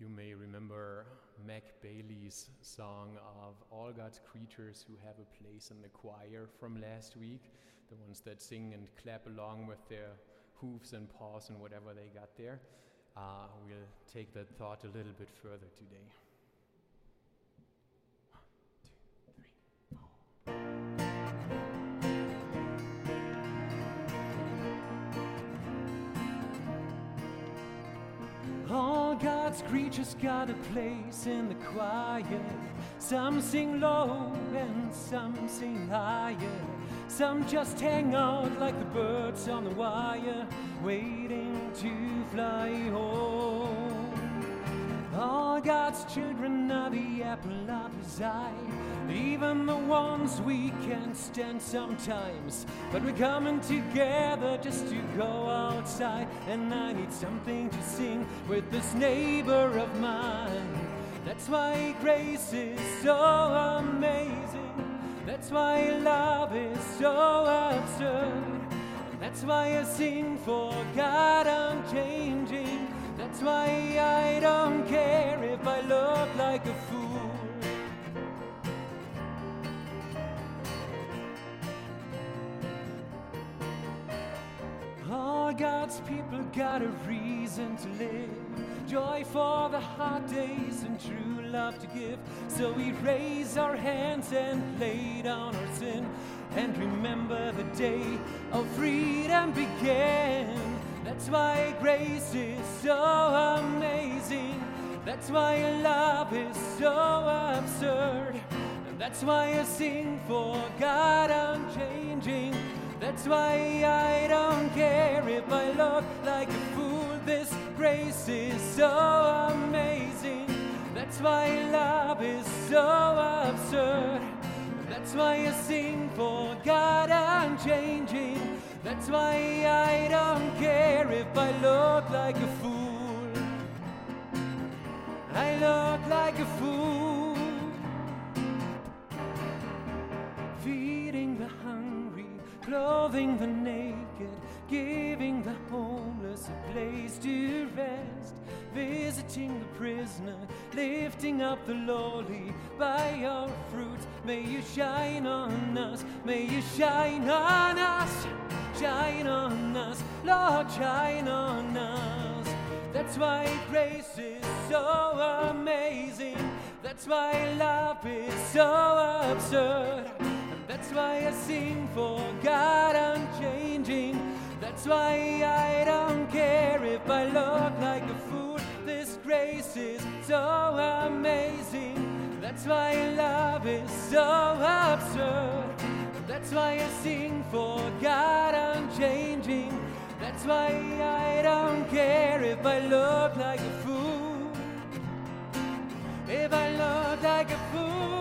You may remember Mac Bailey's song of All God's Creatures Who Have a Place in the Choir from last week, the ones that sing and clap along with their hooves and paws and whatever they got there. Uh, we'll take that thought a little bit further today. God's creatures got a place in the choir. Some sing low and some sing higher. Some just hang out like the birds on the wire, waiting to fly home. God's children are the apple of his eye, even the ones we can't stand sometimes. But we're coming together just to go outside, and I need something to sing with this neighbor of mine. That's why grace is so amazing. That's why love is so absurd. That's why I sing for God unchanging. That's why I don't God's people got a reason to live. Joy for the hard days and true love to give. So we raise our hands and lay down our sin. And remember the day of freedom began. That's why grace is so amazing. That's why love is so absurd. And that's why I sing for God unchanging. That's why I grace is so amazing. That's why love is so absurd. That's why I sing for God I'm changing. That's why I don't care if I look like a clothing the naked, giving the homeless a place to rest, visiting the prisoner, lifting up the lowly by your fruits. May you shine on us, may you shine on us, shine on us, Lord, shine on us. That's why grace is so amazing. That's why love is so absurd. That's why I sing for God unchanging. That's why I don't care if I look like a fool. This grace is so amazing. That's why love is so absurd. That's why I sing for God unchanging. That's why I don't care if I look like a fool. If I look like a fool.